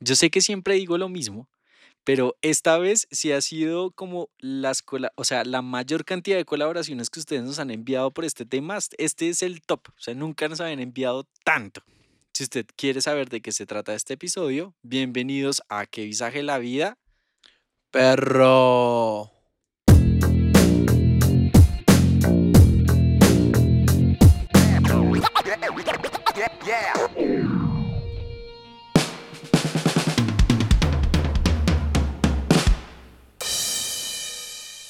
Yo sé que siempre digo lo mismo, pero esta vez sí ha sido como las cola o sea, la mayor cantidad de colaboraciones que ustedes nos han enviado por este tema. Este es el top, o sea, nunca nos habían enviado tanto. Si usted quiere saber de qué se trata este episodio, bienvenidos a Que visaje la vida. Perro.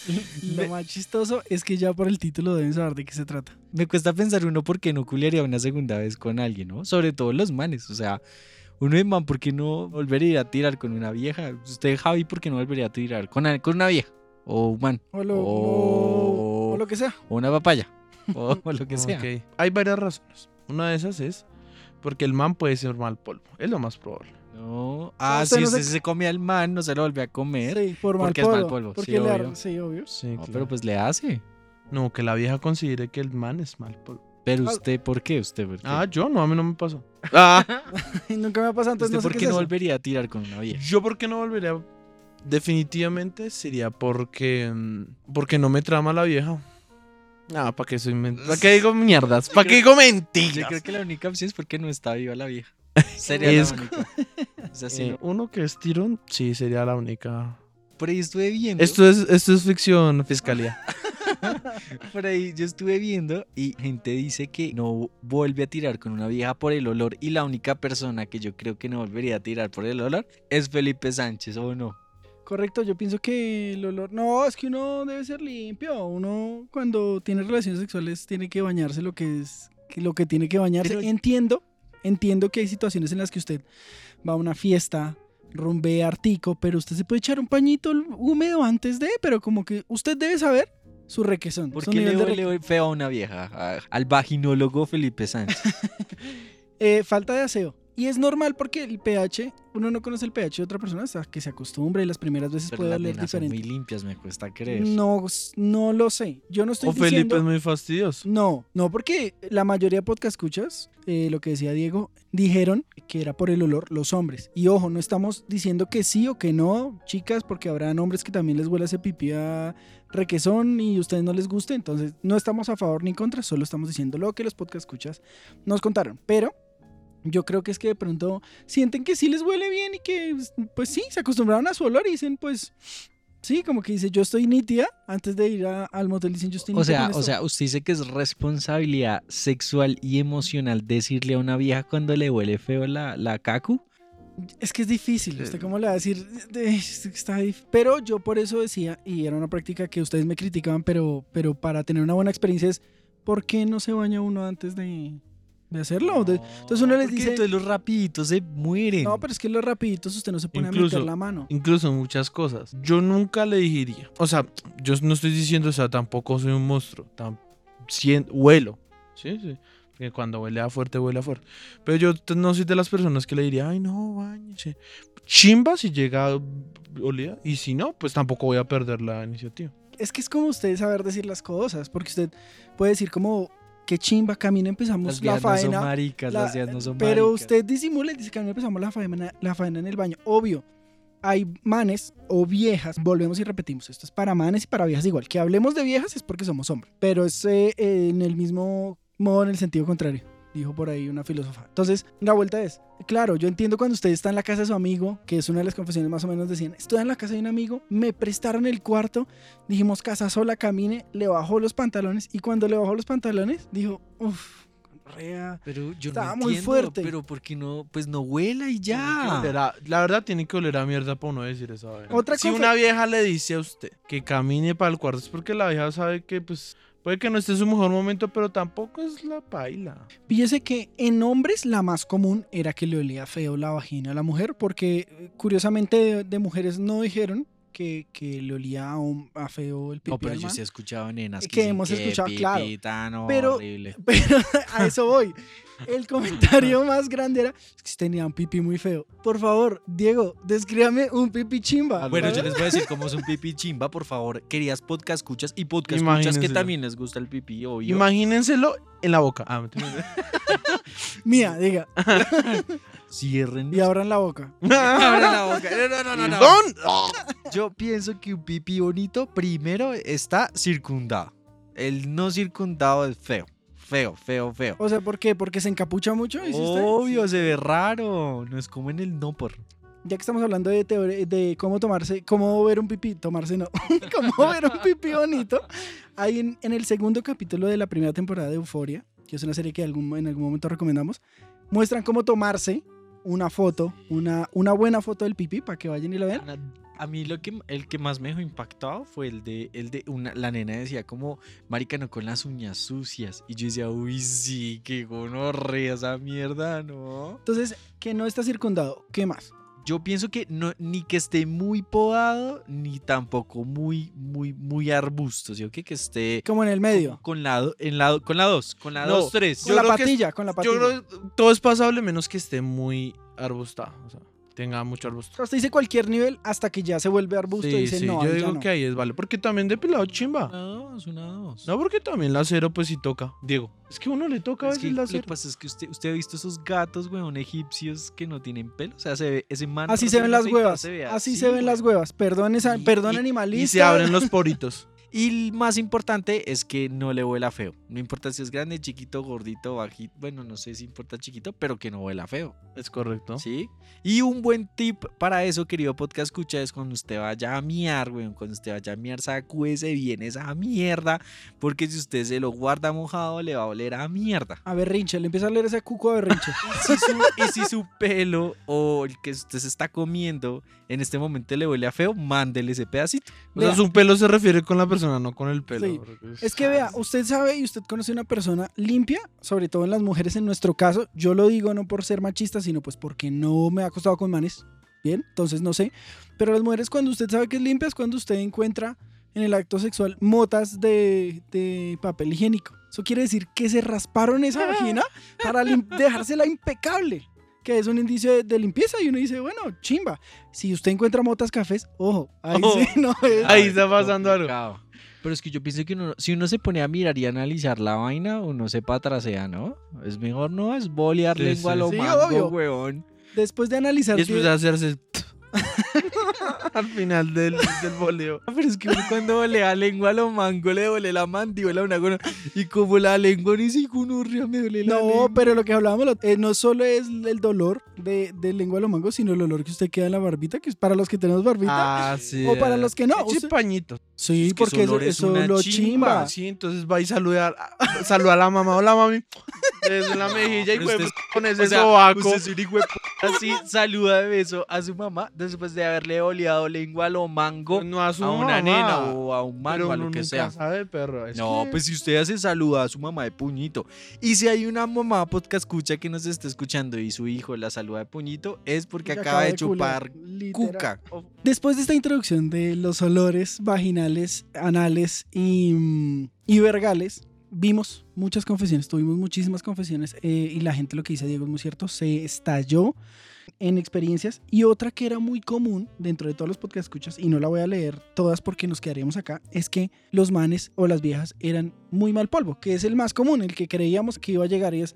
Lo más chistoso es que ya por el título deben saber de qué se trata. Me cuesta pensar uno por qué no culiaría una segunda vez con alguien, ¿no? Sobre todo los manes, o sea, uno de man, ¿por qué no volvería a tirar con una vieja? Usted, Javi, ¿por qué no volvería a tirar con, con una vieja? O un man. O lo, o, o lo que sea. O una papaya. O, o lo que sea. Hay varias razones. Una de esas es porque el man puede ser mal polvo. Es lo más probable. No. Ah, si no usted se- se come al man, no se lo vuelve a comer. Sí, por mal Porque es mal polvo, Porque sí, le obvio. sí, obvio. Sí, No, claro. pero pues le hace. No, que la vieja considere que el man es mal polvo. Pero Ah. usted, ¿por qué? ¿Usted por qué? Ah, yo no, a mí no me pasó. Ah, Nunca me ha pasado, entonces ¿Usted no sé por qué qué es no eso. volvería a tirar con una vieja? yo por qué no volvería. Definitivamente sería porque mm, porque no me trama la vieja. Ah, ¿para qué soy men- ¿Para qué digo mierdas? ¿Para qué digo Yo mentiras? creo que la única opción es porque no está viva la vieja. Sería Es- la única. O sea, sí, Eh, no. uno que es tirón, sí, sería la única. Por ahí estuve viendo. Esto es, esto es ficción, fiscalía. Por ahí yo estuve viendo y gente dice que no vuelve a tirar con una vieja por el olor y la única persona que yo creo que no volvería a tirar por el olor es Felipe Sánchez, ¿o no? Correcto, yo pienso que el olor... No, es que uno debe ser limpio. Uno cuando tiene relaciones sexuales tiene que bañarse lo que es que lo que tiene que bañarse. Pero- Entiendo, entiendo que hay situaciones en las que usted va a una fiesta, rumbea artico, pero usted se puede echar un pañito húmedo antes de, pero como que usted debe saber su requesón. ¿Por qué le huele feo a una vieja? A- al vaginólogo Felipe Sánchez. Eh, falta de aseo. Y es normal porque el pH, uno no conoce el pH de otra persona hasta que se acostumbra y las primeras veces Pero puede las oler nenas son diferente. muy limpias, me cuesta creer. No, no lo sé. Yo no estoy O Felipe diciendo... es muy fastidioso. No, no, porque la mayoría de podcast escuchas, eh, lo que decía Diego, dijeron que era por el olor los hombres. Y ojo, no estamos diciendo que sí o que no, chicas, porque habrán hombres que también les huele ese pipí a requesón y a ustedes no les guste. Entonces, no estamos a favor ni contra, solo estamos diciendo lo que los podcast escuchas nos contaron. Pero yo creo que es que de pronto sienten que sí les huele bien y que, pues sí, se acostumbraron a su olor y dicen, pues. Sí, como que dice, yo estoy nítida. Antes de ir a- al motel dicen, yo estoy O nítida sea, o esto". sea, usted dice que es responsabilidad sexual y emocional decirle a una vieja cuando le huele feo la, la cacu. Es que es difícil, ¿usted cómo le va a decir? De- Está Pero yo por eso decía, y era una práctica que ustedes me criticaban, pero, pero para tener una buena experiencia es, ¿por qué no se baña uno antes de, de hacerlo? De- entonces uno les dice, Entonces los rapiditos se mueren. no, pero es que los rapiditos usted no se pone a Incluso- meter la mano. Incluso muchas cosas. Yo nunca le diría. O sea, yo no estoy diciendo, o sea, tampoco soy un monstruo. Sien- huelo. Sí, sí. Porque cuando huele a fuerte, huele a fuerte. Pero yo no soy de las personas que le diría, ay, no, bañese. Chimba si llega olida. Y si no, pues tampoco voy a perder la iniciativa. Es que es como usted saber decir las cosas, porque usted puede decir como, qué chimba, camino empezamos las la no son faena. maricas, La- las no son pero maricas. usted disimula y dice mí empezamos la faena, la faena en el baño. Obvio, hay manes o viejas, volvemos y repetimos, esto es para manes y para viejas igual. Que hablemos de viejas es porque somos hombres, pero es eh, en el mismo modo, en el sentido contrario. Dijo por ahí una filósofa. Entonces, la vuelta es, claro, yo entiendo cuando usted está en la casa de su amigo, que es una de las confesiones más o menos decían, estoy en la casa de un amigo, me prestaron el cuarto, dijimos casa sola, camine, le bajó los pantalones y cuando le bajó los pantalones, dijo, uff, rea. Pero yo Estaba no muy entiendo, fuerte. pero ¿por qué no? Pues no huela y ya. la verdad tiene que oler a mierda para uno decir esa vaina. Otra si una vieja le dice a usted que camine para el cuarto es porque la vieja sabe que pues puede que no esté en su mejor momento, pero tampoco es la paila. Fíjese que en hombres la más común era que le olía feo la vagina a la mujer, porque eh, curiosamente de, de mujeres no dijeron que, que le olía a, un- a feo el pipí No, pero yo man. sí he escuchado nenas que, Que dicen hemos escuchado, claro. Pero- horrible. Pero a eso voy. El comentario más grande era "Es que tenía un pipí muy feo. Por favor, Diego, descríbame un pipí chimba. Bueno, yo les voy a decir cómo es un pipí chimba, por favor. Querías podcast escuchas y podcast escuchas que también les gusta el pipí, obvio. Imagínenselo en la boca. Ah. Mía, diga. Cierren. Y abran la boca. Abran la boca. No, no, no, no, no. Perdón. Yo pienso que un pipí bonito primero está circundado. El no circundado es feo. Feo, feo, feo. O sea, ¿por qué? Porque se encapucha mucho. ¿dice usted? Obvio, se ve raro. No es como en el no por. Ya que estamos hablando de, teoría- de cómo tomarse, cómo ver un pipí, tomarse no, cómo ver un pipí bonito, hay en, en el segundo capítulo de la primera temporada de Euforia, que es una serie que algún, en algún momento recomendamos, muestran cómo tomarse una foto, una, una buena foto del pipí para que vayan y la vean. A mí lo que el que más me dejó impactado fue el de el de una la nena decía como maricano con las uñas sucias y yo decía, "Uy, sí, qué gonorrea esa mierda, ¿no?" Entonces, que no está circundado, ¿qué más? Yo pienso que no ni que esté muy podado ni tampoco muy muy muy arbusto, ¿sí o qué? Que esté Como en el medio, con la do- en la con la 2, con la No, 2 3. con yo la creo que es- patilla, con la patilla. Yo creo todo es pasable menos que esté muy arbustado. O sea, tenga mucho arbusto. O sea, usted dice cualquier nivel hasta que ya se vuelve arbusto y dice sí, no, yo digo no". que ahí es vale. Porque también de pelado chimba. Una 2, una 2. No, porque también la cero pues sí toca. Diego, es que a uno le toca a Es veces que la lo que cero. pasa es que usted, usted ha visto esos gatos, weón, egipcios que no tienen pelo. O sea, se ve, ese man. Así se ven las huevas, se ve así así, se ven las huevas. Perdón, esa, Y- perdón y- animalista. Y se abren los poritos. Y el más importante es que no le huela feo. No importa si es grande, chiquito, gordito, bajito. Bueno, no sé si importa chiquito, pero que no huela feo. Es correcto. ¿Sí? Y un buen tip para eso, querido podcast escucha, es cuando usted vaya a miar, weón. Cuando usted vaya a miar, sacúese bien esa mierda. Porque si usted se lo guarda mojado, le va a oler a mierda. A berrinche, le empieza a leer ese cuco a berrinche. si su- y si su pelo o el que usted se está comiendo en este momento le huele a feo, mándele ese pedacito. O sea, su pelo se refiere con la persona, no con el pelo. Sí. Es que vea, usted sabe y usted conoce una persona limpia, sobre todo en las mujeres en nuestro caso. Yo lo digo no por ser machista, sino pues porque no me ha acostado con manes. Bien, entonces no sé. Pero las mujeres cuando usted sabe que es limpia es cuando usted encuentra en el acto sexual motas de, de papel higiénico. Eso quiere decir que se rasparon esa vagina para dejársela impecable. Que es un indicio de, de limpieza y uno dice, bueno, chimba. Si usted encuentra motas cafés, ojo, ahí Ojo. sí no es. Ahí está pasando algo. Pero es que yo pienso que uno, si uno se pone a mirar y analizar la vaina, uno se patrasea, ¿no? Es mejor no es bolear Sí, lengua a lo Sí, mango, obvio. weón. Después de analizar... Después de hacerse al final del, del boleo. Pero es que cuando volea lengua a lo mango le duele la mandíbula a una gono. Y como la lengua ni si ría me duele la No, lengua. pero lo que hablábamos, eh, no solo es el dolor de, de lengua a los mangos, sino el olor que usted queda en la barbita, que es para los que tenemos barbita. Ah, sí. o para los que no. Eche usted- pañito. sí, es que porque eso, es eso una lo chimba. chimba. Sí, entonces va y saluda, saluda a la mamá. Hola, mami. Desde la mejilla y usted- con ese O sea, sobaco. usted es un hijo de puta, así saluda de beso a su mamá después de haberle oleado lengua a lo mango no a su a una mamá. nena o a un Pero mango, a lo que nunca sea. sabe, perro. es No, que- pues si usted hace saluda a su mamá de puñito. Y si hay una mamá podcast escucha que nos está escuchando y su hijo la saluda de puñito, es porque Que acaba de culiar, chupar literal. cuca. Después de esta introducción de los olores vaginales, anales y, mm, y vergales, vimos muchas confesiones, tuvimos muchísimas confesiones eh, y la gente lo que dice Diego es muy cierto, se estalló en experiencias y otra que era muy común dentro de todos los podcast escuchas y no la voy a leer todas porque nos quedaríamos acá, es que los manes o las viejas eran muy mal polvo, que es el más común, el que creíamos que iba a llegar y es,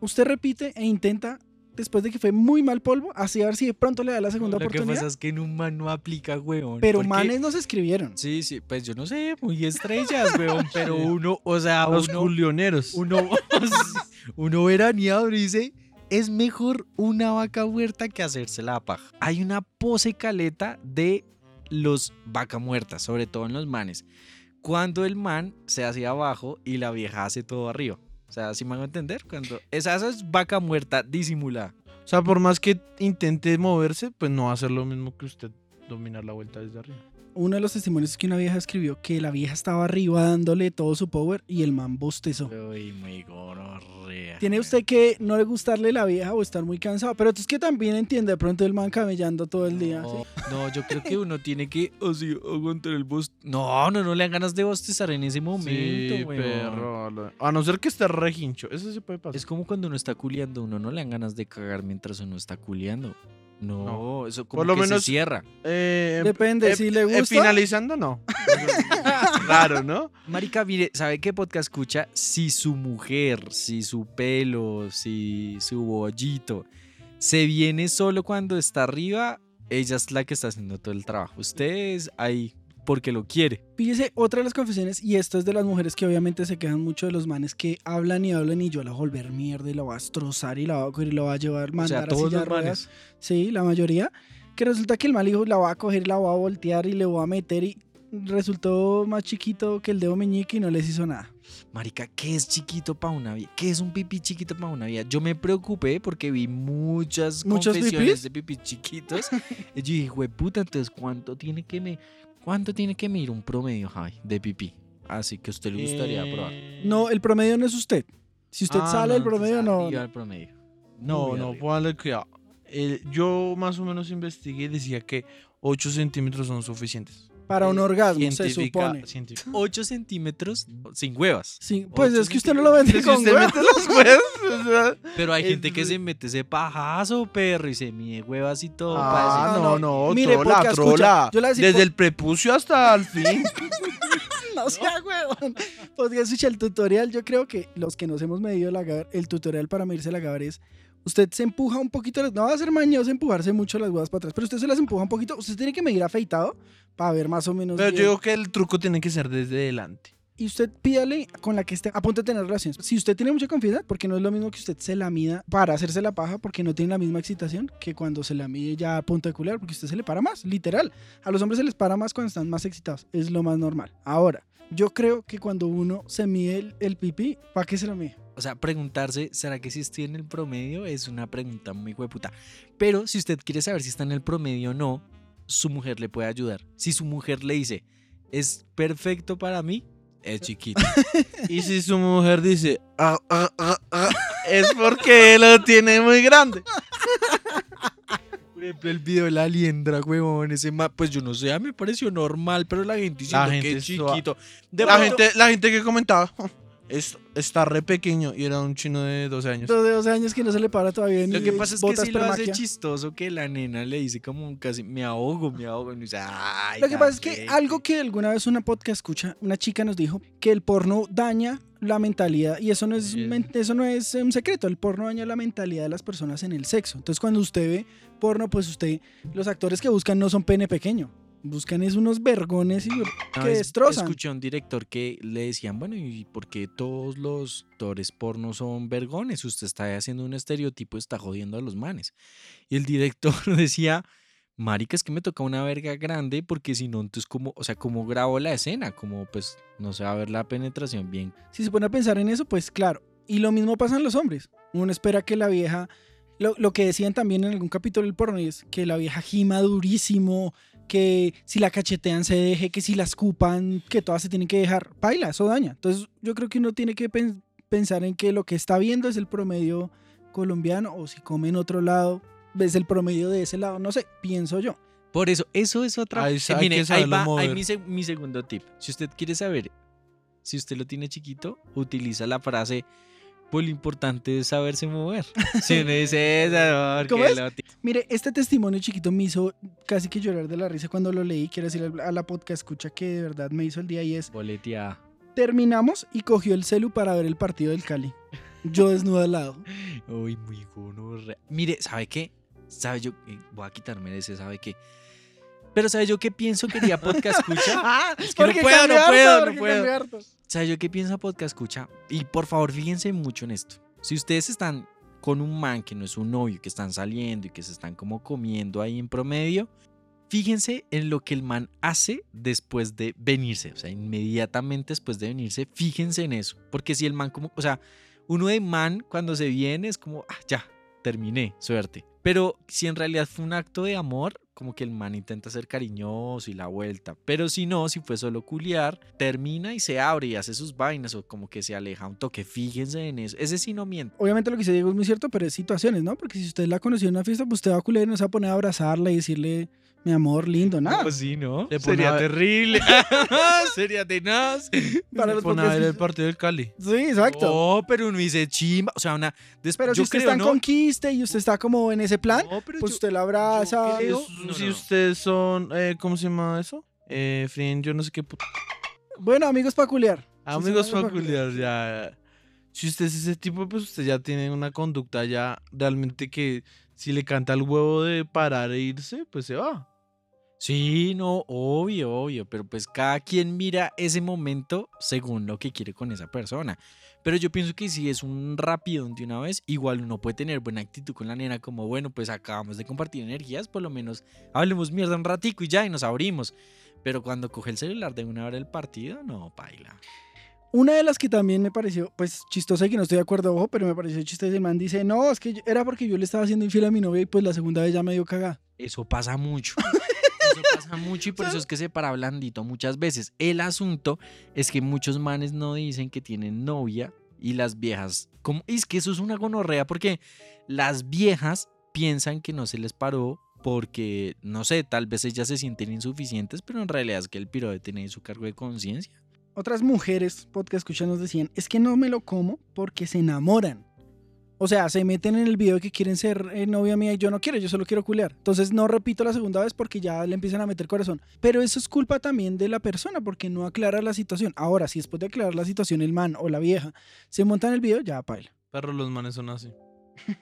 usted repite e intenta después de que fue muy mal polvo, así a ver si de pronto le da la segunda Lo que oportunidad. pasa es que en un man no aplica, weón. Pero porque- manes no se escribieron. Sí, sí, pues yo no sé, muy estrellas, weón, pero uno, o sea, Los uno, culioneros. uno, uno veraneado dice, es mejor una vaca muerta que hacerse la paja. Hay una pose caleta de los vaca muertas, sobre todo en los manes. Cuando el man se hace abajo y la vieja hace todo arriba. O sea, si me hago entender? Cuando esa, esa es vaca muerta disimulada. O sea, por más que intente moverse, pues no va a hacer lo mismo que usted dominar la vuelta desde arriba. Uno de los testimonios es que una vieja escribió que la vieja estaba arriba dándole todo su power y el man bostezó. Uy, muy. Tiene usted que no le gustarle la vieja o estar muy cansado, pero es que también entiende de pronto el man camellando todo el día. No, ¿sí? no, yo creo que uno tiene que así aguantar el bost. No, no, no le dan ganas de bostezar en ese momento, sí, perro. lo- A no ser que esté regincho. Eso sí puede pasar. Es como cuando uno está culeando, uno no le dan ganas de cagar mientras uno está culeando. No, No. eso como Por lo que menos- se cierra. Eh, Depende, eh, si le eh, gusta. finalizando, no. Raro, ¿no? Marica, mire, ¿sabe qué podcast escucha? Si su mujer, si su pelo, si su bollito se viene solo cuando está arriba, ella es la que está haciendo todo el trabajo. Usted es ahí porque lo quiere. Fíjese, otra de las confesiones, y esto es de las mujeres que obviamente se quejan mucho de los manes que hablan y hablan y yo la voy a volver mierda y la voy a destrozar y la voy a coger y la voy a llevar, O mandar sea, a todos los manes. Sí, la mayoría. Que resulta que el mal hijo la va a coger la va a voltear y le voy a meter y resultó más chiquito que el dedo meñique y no les hizo nada. Marica, ¿qué es chiquito para una vida? ¿Qué es un pipí chiquito para una vida? Yo me preocupé porque vi muchas ¿Muchos confesiones de pipí chiquitos. y yo dije, "Jue puta, entonces ¿cuánto tiene que me cuánto tiene que medir un promedio, Javi, de pipí? Así que a usted le gustaría probar. Eh, No, el promedio no es usted. Si usted Ah, sale no, del promedio, no. Promedio. No, Muy no, arriba. póngale cuidado. Yo más o menos investigué y decía que 8 centímetros son suficientes. Para un Eh, orgasmo, se supone. científica. 8 centímetros sin huevas. Sí, pues es que usted no lo vende Si con usted huevo. mete los huevos, o sea, Pero hay gente que se mete ese pajazo, perro, y se mide huevas y todo. Ah, para no, no, no, Mire, trola, porque escucha, trola. yo le voy a decir Desde por- el prepucio hasta el fin. No sea huevón. Porque escucha el tutorial. Yo creo que los que nos hemos medido la GABAR, el tutorial para medirse la GABAR es. Usted se empuja un poquito, no va a ser mañoso empujarse mucho las huevas para atrás, pero usted se las empuja un poquito. Usted tiene que medir afeitado para ver más o menos. Pero yo digo que el truco tiene que ser desde delante. Y usted pídale con la que esté a punto de tener relaciones. Si usted tiene mucha confianza, porque no es lo mismo que usted se la mida para hacerse la paja, porque no tiene la misma excitación que cuando se la mide ya a punto de culiar, porque usted se le para más, literal. A los hombres se les para más cuando están más excitados, es lo más normal. Ahora, yo creo que cuando uno se mide el, el pipí, ¿para qué se lo mide? O sea, preguntarse, ¿será que si estoy en el promedio? Es una pregunta muy hueputa. Pero si usted quiere saber si está en el promedio o no, su mujer le puede ayudar. Si su mujer le dice, es perfecto para mí, es chiquito. Y si su mujer dice, "Ah, ah, ah, ah", es porque lo tiene muy grande. Por ejemplo, el video de la liendra, huevón, ese ma- pues yo no sé, a mí me pareció normal, pero la gente diciendo gente que es chiquito. De La pronto- gente, la gente que comentaba, "Es- está re pequeño y era un chino de 12 años. De 12 años que no se le para todavía ni Lo que pasa es que sí lo hace chistoso que la nena le dice como casi, me ahogo, me ahogo. Y dice, Ay, Lo que pasa es que Gafete". algo que alguna vez una podcast escucha, una chica nos dijo que el porno daña la mentalidad y eso no es eso no es un secreto, el porno daña la mentalidad de las personas en el sexo. Entonces cuando usted ve porno, pues usted los actores que buscan no son pene pequeño, buscan es unos vergones y Una que vez destrozan. Escuché a un director que le decían, bueno, ¿y por qué todos los actores porno son vergones? Usted está haciendo un estereotipo, está jodiendo a los manes. Y el director decía, marica, es que me toca una verga grande porque si no, entonces como, o sea, como grabo la escena, como pues no se va a ver la penetración bien. Si se pone a pensar en eso, pues claro. Y lo mismo pasa en los hombres. Uno espera que la vieja, lo, lo que decían también en algún capítulo del porno, es que la vieja gima durísimo, que si la cachetean se deje, que si la escupan, que todas se tienen que dejar. Baila, eso daña. Entonces yo creo que uno tiene que pen- pensar en que lo que está viendo es el promedio colombiano o si come en otro lado, ves el promedio de ese lado, no sé, pienso yo. Por eso, eso es otra. Ahí eh, mire, ahí va ahí mi, mi segundo tip. Si usted quiere saber si usted lo tiene chiquito, utiliza la frase. Pues lo importante es saberse mover. Si uno dice esa, ¿Cómo es? Mire, este testimonio chiquito me hizo casi que llorar de la risa cuando lo leí. Quiero decir a la podcast escucha que de verdad me hizo el día y es boleteada. terminamos y cogió el celu para ver el partido del Cali. Yo desnudo al lado. Uy, muy gonorrea. Mire, ¿sabe qué? ¿Sabe yo? eh, Voy a quitarme ese, ¿sabe qué? Pero ¿sabe yo qué pienso, quería podcast escucha? Ah, Es que no puedo, no puedo, no puedo. cambié harto. ¿Sabe yo qué pienso podcast escucha? Y por favor, fíjense mucho en esto. Si ustedes están con un man que no es un novio, que están saliendo y que se están como comiendo ahí en promedio, fíjense en lo que el man hace después de venirse. O sea, inmediatamente después de venirse, fíjense en eso. Porque si el man como, o sea, uno de man cuando se viene es como, ah, ya, terminé, suerte. Pero si en realidad fue un acto de amor, como que el man intenta ser cariñoso y la vuelta. Pero si no, si fue solo culiar, termina y se abre y hace sus vainas o como que se aleja un toque. Fíjense en eso. Ese sí no miente. Obviamente lo que se Diego es muy cierto, pero es situaciones, ¿no? Porque si usted la conoció en una fiesta, pues usted va a culiar y no se va a poner a abrazarla y decirle, mi amor, lindo, nada. Pues sí, ¿no? Le Sería a- terrible. Sería tenaz. Para los a ver el partido del Cali. Sí, exacto. Oh, pero uno dice chimba. O sea, una. des- pero si yo usted creo, está en ¿no? conquiste y usted está como en ese plan, No, pero pues yo- usted la abraza. creo- Es- no, si no. ustedes son, eh, ¿cómo se llama eso? Eh, friend, yo no sé qué. pu- Bueno, amigos para culiar. Sí, Amigos peculiares, ya. Si usted es ese tipo, pues usted ya tiene una conducta ya realmente que si le canta el huevo de parar e irse, pues se va. Sí, no, obvio, obvio, pero pues cada quien mira ese momento según lo que quiere con esa persona. Pero yo pienso que si es un rapidón de una vez, igual uno puede tener buena actitud con la nena, como bueno, pues acabamos de compartir energías, por lo menos hablemos mierda un ratico y ya, y nos abrimos. Pero cuando coge el celular de una hora del partido, no, paila. Una de las que también me pareció, pues chistosa y que no estoy de acuerdo, ojo, pero me pareció chistosa. El man dice, no, es que yo- era porque yo le estaba haciendo infiel a mi novia y pues la segunda vez ya me dio cagada. Eso pasa mucho. Eso pasa mucho y por eso es que se para blandito muchas veces. El asunto es que muchos manes no dicen que tienen novia y las viejas. Como, es que eso es una gonorrea porque las viejas piensan que no se les paró porque, no sé, tal vez ellas se sienten insuficientes, pero en realidad es que el piro debe tener su cargo de conciencia. Otras mujeres, podcast nos decían, es que no me lo como porque se enamoran. O sea, se meten en el video que quieren ser eh, novia mía y yo no quiero, yo solo quiero culear. Entonces no repito la segunda vez porque ya le empiezan a meter corazón. Pero eso es culpa también de la persona porque no aclara la situación. Ahora, si después de aclarar la situación el man o la vieja se monta en el video, ya paila. Pero los manes son así.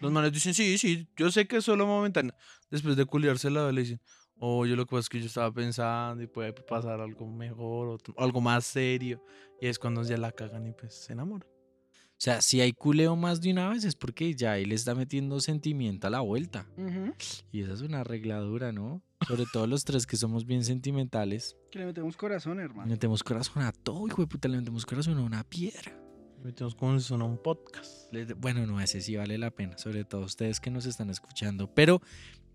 Los manes dicen, sí, sí, yo sé que es solo momentáneo. Después de culiarse la le dicen, oh, yo lo que pasa es que yo estaba pensando y puede pasar algo mejor, otro- algo más serio. Y es cuando ya la cagan y pues se enamoran. O sea, si hay culeo más de una vez es porque ya él está metiendo sentimiento a la vuelta. Y esa es una arregladura, ¿no? Sobre todo los tres que somos bien sentimentales. Que le metemos corazón, Le hermano. metemos corazón a todo, hijo de puta, le metemos corazón a una piedra. Metemos como si suena un podcast. Le- Bueno, no, ese sí vale la pena, sobre todo ustedes que nos están escuchando. Pero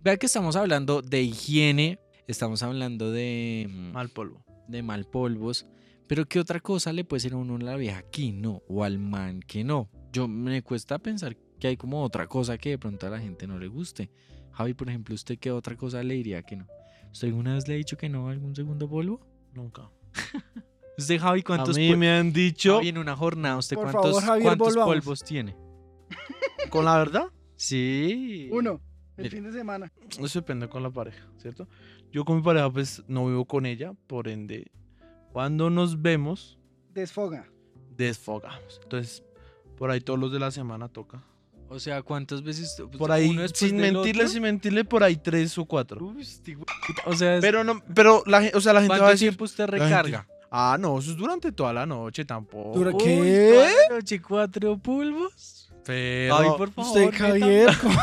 vea que estamos hablando de higiene, estamos hablando de, mm, Mal polvo. de mal polvos, pero ¿qué otra cosa le puede ser a uno a la vieja que no? O al man que no. Yo me cuesta pensar que hay como otra cosa que de pronto a la gente no le guste. Javi, por ejemplo, ¿usted qué otra cosa le diría que no? ¿Usted alguna vez le ha dicho que no a algún segundo polvo? Nunca. ¿Usted, Javi, A cuántos mí pol- me han dicho, Javi, en una jornada, ¿usted Por cuántos, favor, Javier, cuántos volvamos. polvos tiene? con la verdad, Sí. Uno, el fin de semana. eso depende con la pareja, ¿cierto? Yo con mi pareja pues no vivo con ella, por ende, cuando nos vemos, Desfoga. desfogamos. Entonces, por ahí todos los de la semana toca. O sea, ¿cuántas veces? pues, Por ahí, uno después sin mentirle, otro? sin mentirle, por ahí tres o cuatro. Uy, este O sea, es- Pero no, pero la, o sea, la gente va a ¿cuánto decir, tiempo usted gente- recarga? ah, no, eso es durante toda la noche tampoco. ¿Dura Uy, qué? toda la noche, cuatro polvos. Pero, Ay, por favor. Usted, Javier, ¿cómo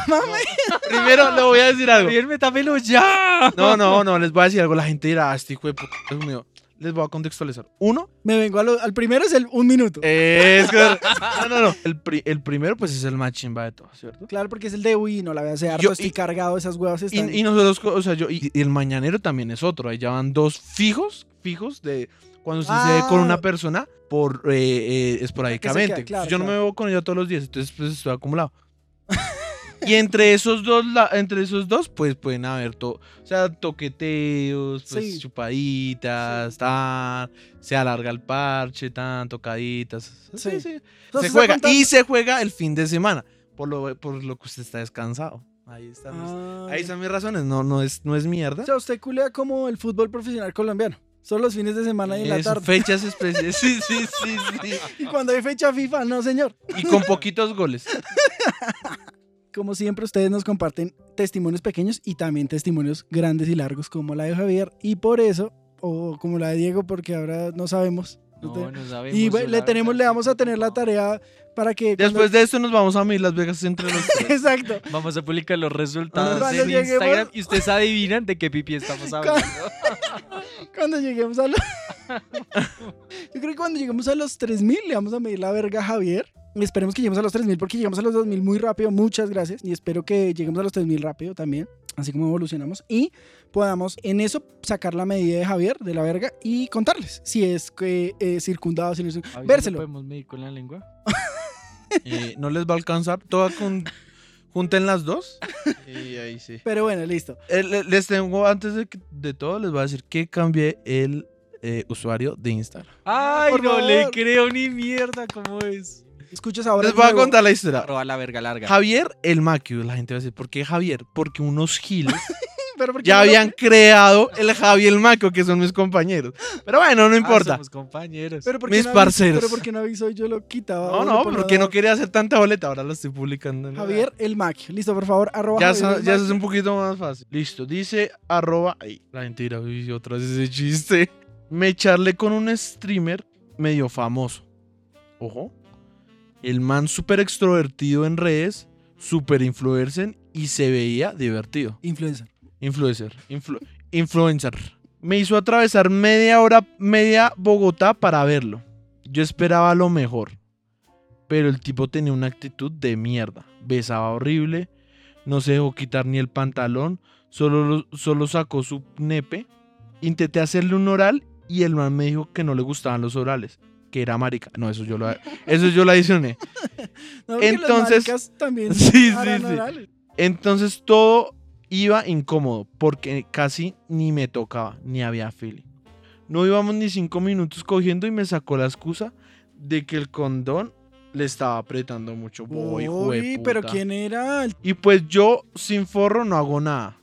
primero le voy a decir algo. Javier, métamelo ya. No, no, no, les voy a decir algo. La gente dirá, "Ah, este hijo de puta, Dios mío. Les voy a contextualizar. Uno, Me vengo lo- al primero, es el un minuto. es que- No, no, no. El, pri- el primero, pues es el más chimba de todo, ¿cierto? Claro, porque es el de uy, no la voy a hacer harto, Yo- estoy y- cargado, esas huevas están... Y, y nosotros, o sea, yo, y, y el mañanero también es otro. Ahí ya van dos fijos, fijos de cuando se ve con Ah. una persona por eh, eh, esporádicamente. queda claro, yo no me claro. veo con ella todos los días, entonces pues estoy acumulado. y entre esos dos, la- entre esos dos, pues pueden haber todo, o sea, toqueteos, pues Sí. chupaditas, Sí. tan, se alarga el parche, tan, tocaditas. Sí, Sí. Entonces, Se juega. contando- Y se juega el fin de semana, por lo, por lo que usted está descansado. Ahí están, mis- Ah, ahí están mis razones, no, no, es, no es mierda. O sea, usted culea como el fútbol profesional colombiano. Solo los fines de semana y en la tarde. fechas especiales. Sí, sí, sí, sí. Y cuando hay fecha FIFA, no, señor. Y con poquitos goles. Como siempre, ustedes nos comparten testimonios pequeños y también testimonios grandes y largos, como la de Javier. Y por eso, o como la de Diego, porque ahora no sabemos. No No, no sabemos. y bueno, le tenemos, le vamos a tener la tarea para que. cuando- Después de esto nos vamos a medir Las Vegas entre los tres. Exacto. Vamos a publicar los resultados Cuando en lleguemos- Instagram y ustedes adivinan de qué pipi estamos hablando. Cuando lleguemos a los. Yo creo que cuando lleguemos a los 3000 le vamos a medir la verga a Javier. Esperemos que lleguemos a los 3000 porque llegamos a los 2000 muy rápido. Muchas gracias. Y espero que lleguemos a los 3000 rápido también. Así como evolucionamos. Y podamos en eso sacar la medida de Javier de la verga y contarles si es que eh, circundado, si no es. Vérselo. podemos medir con la lengua? Eh, no les va a alcanzar. Toda con... Junten las dos. Y ahí sí. Pero bueno, listo. Eh, le- Les tengo, antes de, todo, les voy a decir que cambié el eh, usuario de Instagram. Ay, Por no le creo ni mierda cómo es. Escuchas ahora. Les voy a contar la historia. Arroba la verga larga. Javier el Maquio, la gente va a decir, ¿por qué Javier? Porque unos giles Pero ¿por qué ya no lo- habían creado el Javi el Maquio, que son mis compañeros. Pero bueno, no Ah, importa. somos compañeros. Pero ¿por qué mis no parceros. Pero porque no aviso y yo lo quitaba. No, no, porque no quería hacer tanta boleta, ahora lo estoy publicando. en- Javier el Mac. Listo, por favor, arroba Ya, Javier sa- el ya es un poquito más fácil. Listo, dice arroba. Ay, la gente dirá, uy, otra vez ese chiste. Me charlé con un streamer medio famoso. Ojo. El man súper extrovertido en redes, súper influencer y se veía divertido. Influencer. Influencer. influ- influencer. Me hizo atravesar media hora, media Bogotá para verlo. Yo esperaba lo mejor. Pero el tipo tenía una actitud de mierda. Besaba horrible. No se dejó quitar ni el pantalón. Solo, lo- solo sacó su nepe. Intenté hacerle un oral y el man me dijo que no le gustaban los orales. Que era marica. No, eso yo lo, eso yo lo adicioné. No, Entonces- también Sí, sí, sí. Entonces todo iba incómodo porque casi ni me tocaba, ni había feeling. No íbamos ni cinco minutos cogiendo y me sacó la excusa de que el condón le estaba apretando mucho. Boy, Uy, pero. ¿quién era? Y pues yo sin forro no hago nada.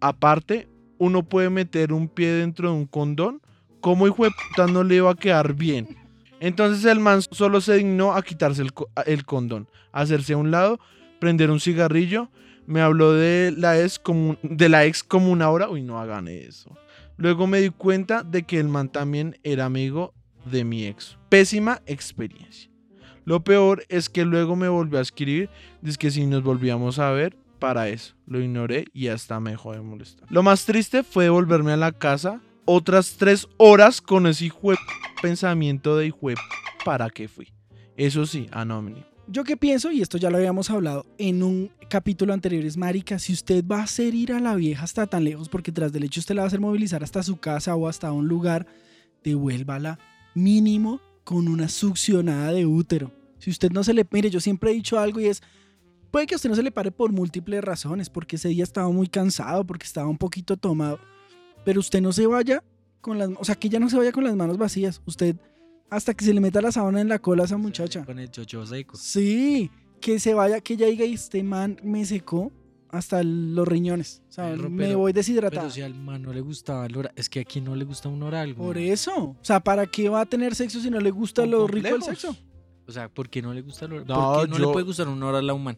Aparte, uno puede meter un pie dentro de un condón. ¿Cómo hijo de puta no le iba a quedar bien? Entonces el man solo se dignó a quitarse el, el condón, hacerse a un lado, prender un cigarrillo. Me habló de la, ex como, de la ex como una hora. Uy, no hagan eso. Luego me di cuenta de que el man también era amigo de mi ex. Pésima experiencia. Lo peor es que luego me volvió a escribir, dice que si nos volvíamos a ver, para eso. Lo ignoré y hasta me dejó de molestar. Lo más triste fue volverme a la casa otras tres horas con ese hijo pensamiento de hijo para qué fui. Eso sí, anónimo. Yo qué pienso, y esto ya lo habíamos hablado en un capítulo anterior, es marica, si usted va a hacer ir a la vieja hasta tan lejos, porque tras del hecho usted la va a hacer movilizar hasta su casa o hasta un lugar, devuélvala mínimo con una succionada de útero. Si usted no se le... Mire, yo siempre he dicho algo y es, puede que usted no se le pare por múltiples razones, porque ese día estaba muy cansado, porque estaba un poquito tomado, pero usted no se vaya con las... O sea, que ya no se vaya con las manos vacías. Usted, hasta que se le meta la sábana en la cola a esa muchacha. Con el chocho seco. Sí, que se vaya, que ella diga, "Y este man me secó hasta los riñones. O sea, Perro, me pero- voy deshidratado. Pero si al man no le gustaba el oral, es que aquí no le gusta un oral. güey. Por eso. O sea, ¿para qué va a tener sexo si no le gusta lo rico del sexo? O sea, ¿por qué no le gusta el oral? No, ¿Por qué no yo- le puede gustar un oral a un man?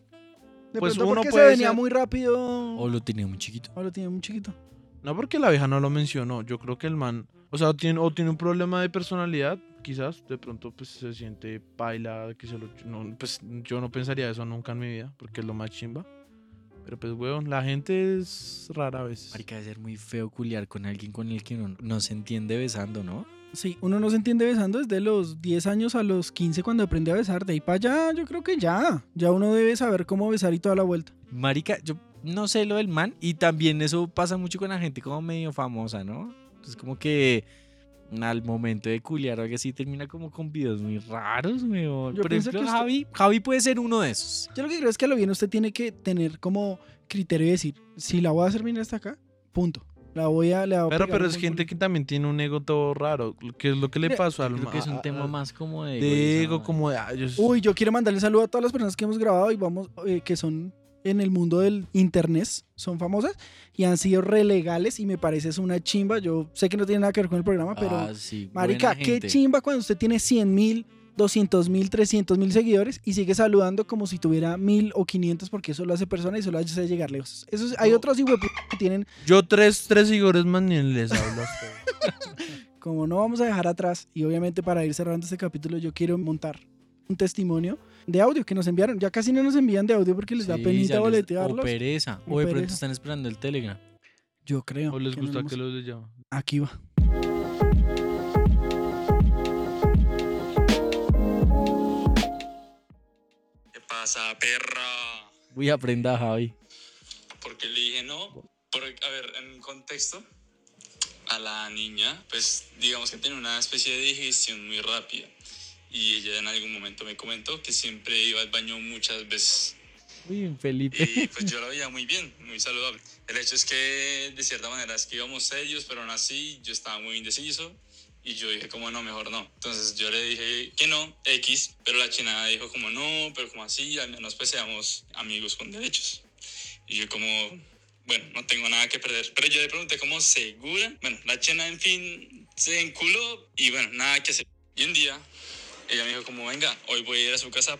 De Pues pronto uno porque se puede venía ser- muy rápido. O lo tenía muy chiquito. O lo tiene muy chiquito. No porque la vieja no lo mencionó. Yo creo que el man, o sea, tiene, o tiene un problema de personalidad, quizás. De pronto, pues se siente paila, que se lo. No, pues yo no pensaría eso nunca en mi vida, porque es lo más chimba. Pero pues, weón, la gente es rara a veces. Marica, debe ser muy feo culiar con alguien con el que uno no se entiende besando, ¿no? Sí, uno no se entiende besando desde los 10 años a los 15 cuando aprende a besar. De ahí para allá, yo creo que ya. Ya uno debe saber cómo besar y toda la vuelta. Marica, yo no sé lo del man y también eso pasa mucho con la gente como medio famosa, ¿no? Es como que al momento de culiar o algo así termina como con videos muy raros, weón. Yo Por ejemplo, que usted- Javi, Javi puede ser uno de esos. Yo lo que creo es que a lo bien usted tiene que tener como criterio y decir, si la voy a hacer venir hasta acá, punto. La voy a... Le voy a Pero, pero es gente que también tiene un ego todo raro. Que es lo que le pasó al Creo que es un a- tema a- más como de... de ego, como de. ah, yo- Uy, yo quiero mandarle un saludo a todas las personas que hemos grabado y vamos, eh, que son en el mundo del internet, son famosas y han sido relegales y me parece es una chimba. Yo sé que no tiene nada que ver con el programa, pero Ah, sí, marica, qué chimba cuando usted tiene 100 mil, 200 mil, 300 mil seguidores y sigue saludando como si tuviera mil o 500 porque eso lo hace persona y solo hace llegar lejos. Eso es- hay No. otros que tienen, Yo tres, tres seguidores más ni les hablo. como no vamos a dejar atrás y obviamente para ir cerrando este capítulo yo quiero montar un testimonio de audio que nos enviaron. Ya casi no nos envían de audio porque les da penita boletearlos. O pereza. O O de pronto están esperando el Telegram. Yo creo. ¿O les que gusta que los llama? Aquí va. ¿Qué pasa, perra? Uy, aprenda, Javi. Porque le dije no. Por, a ver, en contexto, a la niña, pues digamos que tiene una especie de digestión muy rápida. Y ella en algún momento me comentó que siempre iba al baño muchas veces. Uy, Felipe. Y pues yo la veía muy bien, muy saludable. El hecho es que de cierta manera es que íbamos serios, pero aún así yo estaba muy indeciso. Y yo dije como no, mejor no. Entonces yo le dije que no, X, pero la china dijo como no, pero como así, al menos pues seamos amigos con derechos. Y yo como, bueno, no tengo nada que perder. Pero yo le pregunté como segura. Bueno, la china en fin se enculó y bueno, nada que hacer. Y un día ella me dijo como, venga, hoy voy a ir a su casa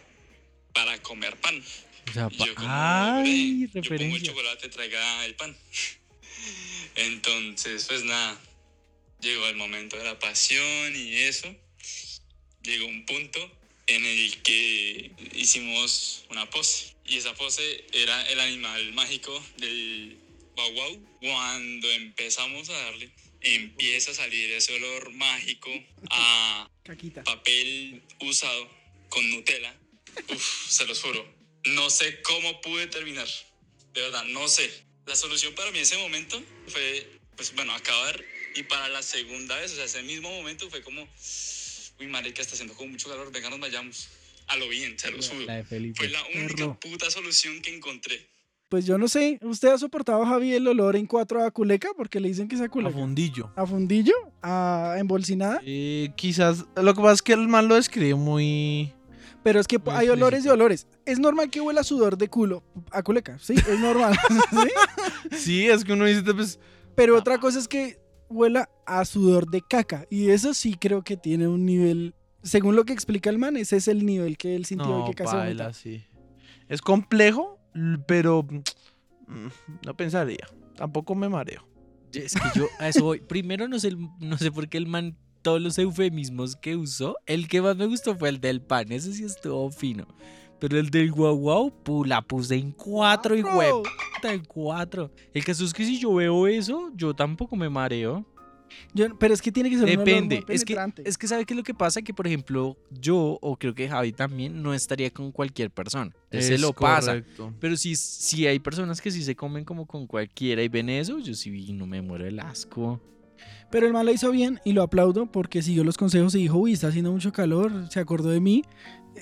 para comer pan. O sea, pa- yo como, Ay, "Bre, yo pongo el chocolate, traiga el pan. Entonces, pues nada, llegó el momento de la pasión y eso. Llegó un punto en el que hicimos una pose. Y esa pose era el animal mágico del guau guau. Cuando empezamos a darle, empieza a salir ese olor mágico a Caquita. papel usado con Nutella. Uf, se los juro. No sé cómo pude terminar. De verdad, no sé. La solución para mí en ese momento fue, pues bueno, acabar. Y para la segunda vez, o sea, ese mismo momento fue como, uy, marica, está haciendo como mucho calor, venga, nos vayamos. A lo bien, se los juro. La. Fue la única Perro. puta solución que encontré. Pues yo no sé, ¿usted ha soportado, Javi, el olor en cuatro a culeca? Porque le dicen que es a A fundillo. ¿A fundillo? ¿A embolsinada? Eh, quizás, lo que pasa es que el man lo describe muy... Pero es que Muy hay olores y olores. Es normal que huela sudor de culo a culeca, sí, es normal. ¿sí? Sí, es que uno dice, pues, Pero otra cosa es que huela a sudor de caca. Y eso sí creo que tiene un nivel. Según lo que explica el man, ese es el nivel que él sintió no, que casi baila, sí. Es complejo, pero mm, no pensaría. Tampoco me mareo. Es que yo a eso voy. Primero no sé, no sé por qué el man, todos los eufemismos que usó, el que más me gustó fue el del pan, ese sí estuvo fino. Pero el del guau guau, pu, la puse en cuatro y puta en cuatro. El caso es que si yo veo eso, yo tampoco me mareo. Yo- pero es que tiene que ser un olor Depende. muy Es que, es que sabe qué es lo que pasa, que por ejemplo, yo, o creo que Javi también, no estaría con cualquier persona. Entonces se Es lo pasa. correcto. Pero si, si hay personas que sí se comen como con cualquiera y ven eso, yo sí no me muero el asco. Pero el man lo hizo bien y lo aplaudo porque siguió los consejos y dijo, uy, está haciendo mucho calor, se acordó de mí.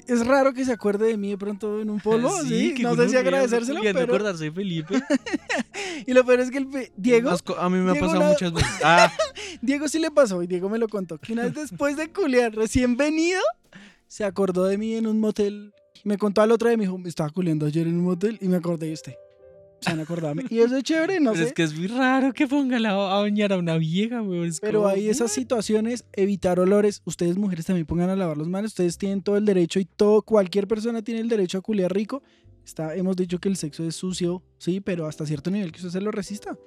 Es raro que se acuerde de mí de pronto en un polvo, ¿sí? No sé si agradecérselo, pero... acordarse de Felipe. Y lo peor es que el pe- Diego, A mí me ha Diego pasado la- muchas veces. Ah, Diego sí le pasó y Diego me lo contó, que una vez después de culiar recién venido, se acordó de mí en un motel. Me contó al otro día, me dijo, me estaba culiando ayer en un motel y me acordé de usted. Mí. Y eso es chévere, no Pero sé. es que es muy raro que pongan a, a bañar a una vieja, weón. Pero como, hay esas situaciones, evitar olores. Ustedes mujeres también pongan a lavar los manos. Ustedes tienen todo el derecho y todo, cualquier persona tiene el derecho a culiar rico. Está, hemos dicho que el sexo es sucio, sí, pero hasta cierto nivel que usted se lo resista.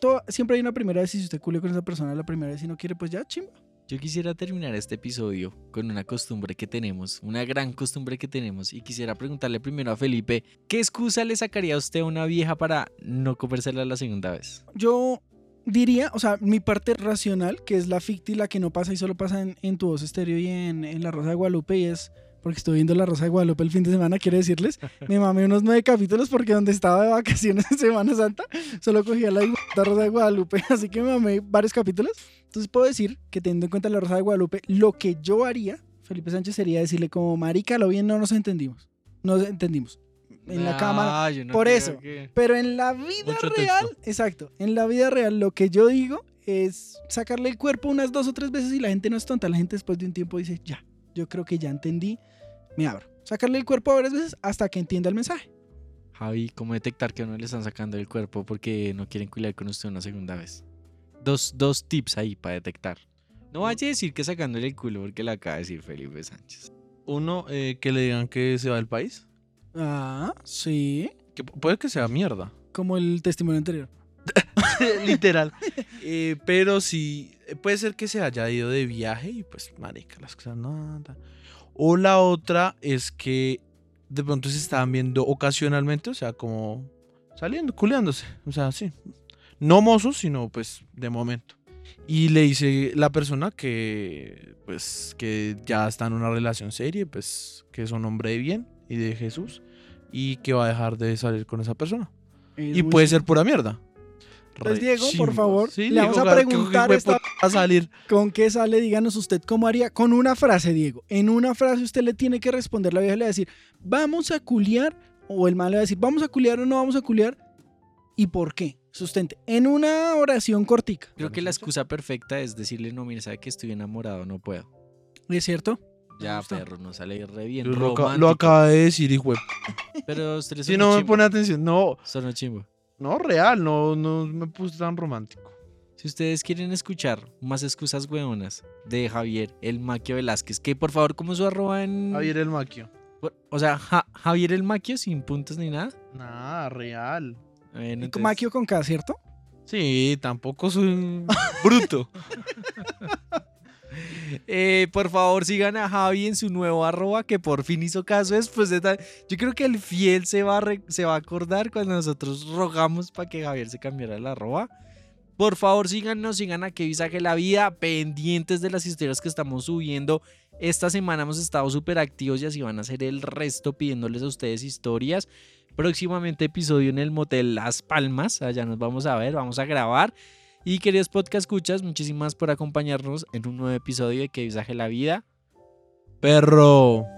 Todo- siempre hay una primera vez y si usted culia con esa persona la primera vez y no quiere, pues ya, chimba. Yo quisiera terminar este episodio con una costumbre que tenemos, una gran costumbre que tenemos, y quisiera preguntarle primero a Felipe, ¿qué excusa le sacaría a usted a una vieja para no comérsela la segunda vez? Yo diría, o sea, mi parte racional, que es la ficti, la que no pasa y solo pasa en, en tu voz estéreo y en, en La Rosa de Guadalupe, y es porque estoy viendo La Rosa de Guadalupe el fin de semana, quiero decirles, me mamé unos nueve capítulos porque donde estaba de vacaciones en Semana Santa, solo cogía la puta Rosa de Guadalupe, así que me mamé varios capítulos. Entonces puedo decir que teniendo en cuenta La Rosa de Guadalupe, lo que yo haría, Felipe Sánchez, sería decirle como, marica, lo bien no nos entendimos, nos entendimos. En la cámara, Ah, yo no por eso. que- pero en la vida Mucho real, texto. exacto, en la vida real lo que yo digo es sacarle el cuerpo unas dos o tres veces y la gente no es tonta. La gente después de un tiempo dice, ya, yo creo que ya entendí, me abro. Sacarle el cuerpo varias veces hasta que entienda el mensaje. Javi, ¿cómo detectar que a uno le están sacando del cuerpo porque no quieren cuidar con usted una segunda vez? Dos, dos tips ahí para detectar. No vaya a decir que sacándole el culo porque le acaba de decir Felipe Sánchez. Uno, eh, que le digan que se va del país. Ah, sí. Que pu- puede que sea mierda. Como el testimonio anterior. Literal. Eh, pero sí, eh, puede ser que se haya ido de viaje y pues, marica, las cosas no andan. O la otra es que de pronto se estaban viendo ocasionalmente, o sea, como saliendo, culeándose. O sea, sí. No mozos, sino pues de momento. Y le dice la persona que pues que ya está en una relación seria, pues que es un hombre de bien y de Jesús y que va a dejar de salir con esa persona. Es Y puede ser pura mierda. Pues, Re Diego, por favor, Sí, le vamos Diego, a ¿qué- qué- preguntar qué esta- a salir. ¿Con qué sale? Díganos usted cómo haría. Con una frase, Diego. En una frase usted le tiene que responder. La vieja le va a decir, vamos a culiar. O el mal le va a decir, vamos a culiar o no vamos a culiar. ¿Y por qué? Sustente. En una oración cortica. Creo que la excusa perfecta es decirle, no, mire, sabe que estoy enamorado, no puedo. ¿Es cierto? Ya, perro, no sale re bien. Lo, acaba de decir, hijo. Pero usted le Si no me pone atención, no, Sonó chimbo. No, real, no, no me puse tan romántico. Si ustedes quieren escuchar más excusas hueonas de Javier el Maquio Velázquez, que por favor, ¿cómo su arroba en...? Javier el Maquio. O sea, Ja- Javier el Maquio sin puntos ni nada. Nada, real. Bueno, Y entonces- Maquio con K, ¿cierto? Sí, tampoco soy un bruto. Eh, por favor, sigan a Javi en su nuevo arroba que por fin hizo caso después de tal. Yo creo que el fiel se va a, se va a acordar cuando nosotros rogamos para que Javier se cambiara el arroba. Por favor, síganos, sigan a que visaje la vida, pendientes de las historias que estamos subiendo. Esta semana hemos estado súper activos y así van a ser el resto pidiéndoles a ustedes historias. Próximamente episodio en el Motel Las Palmas. Allá nos vamos a ver, vamos a grabar. Y queridos podcast escuchas, muchísimas por acompañarnos en un nuevo episodio de Que visaje la vida. Perro.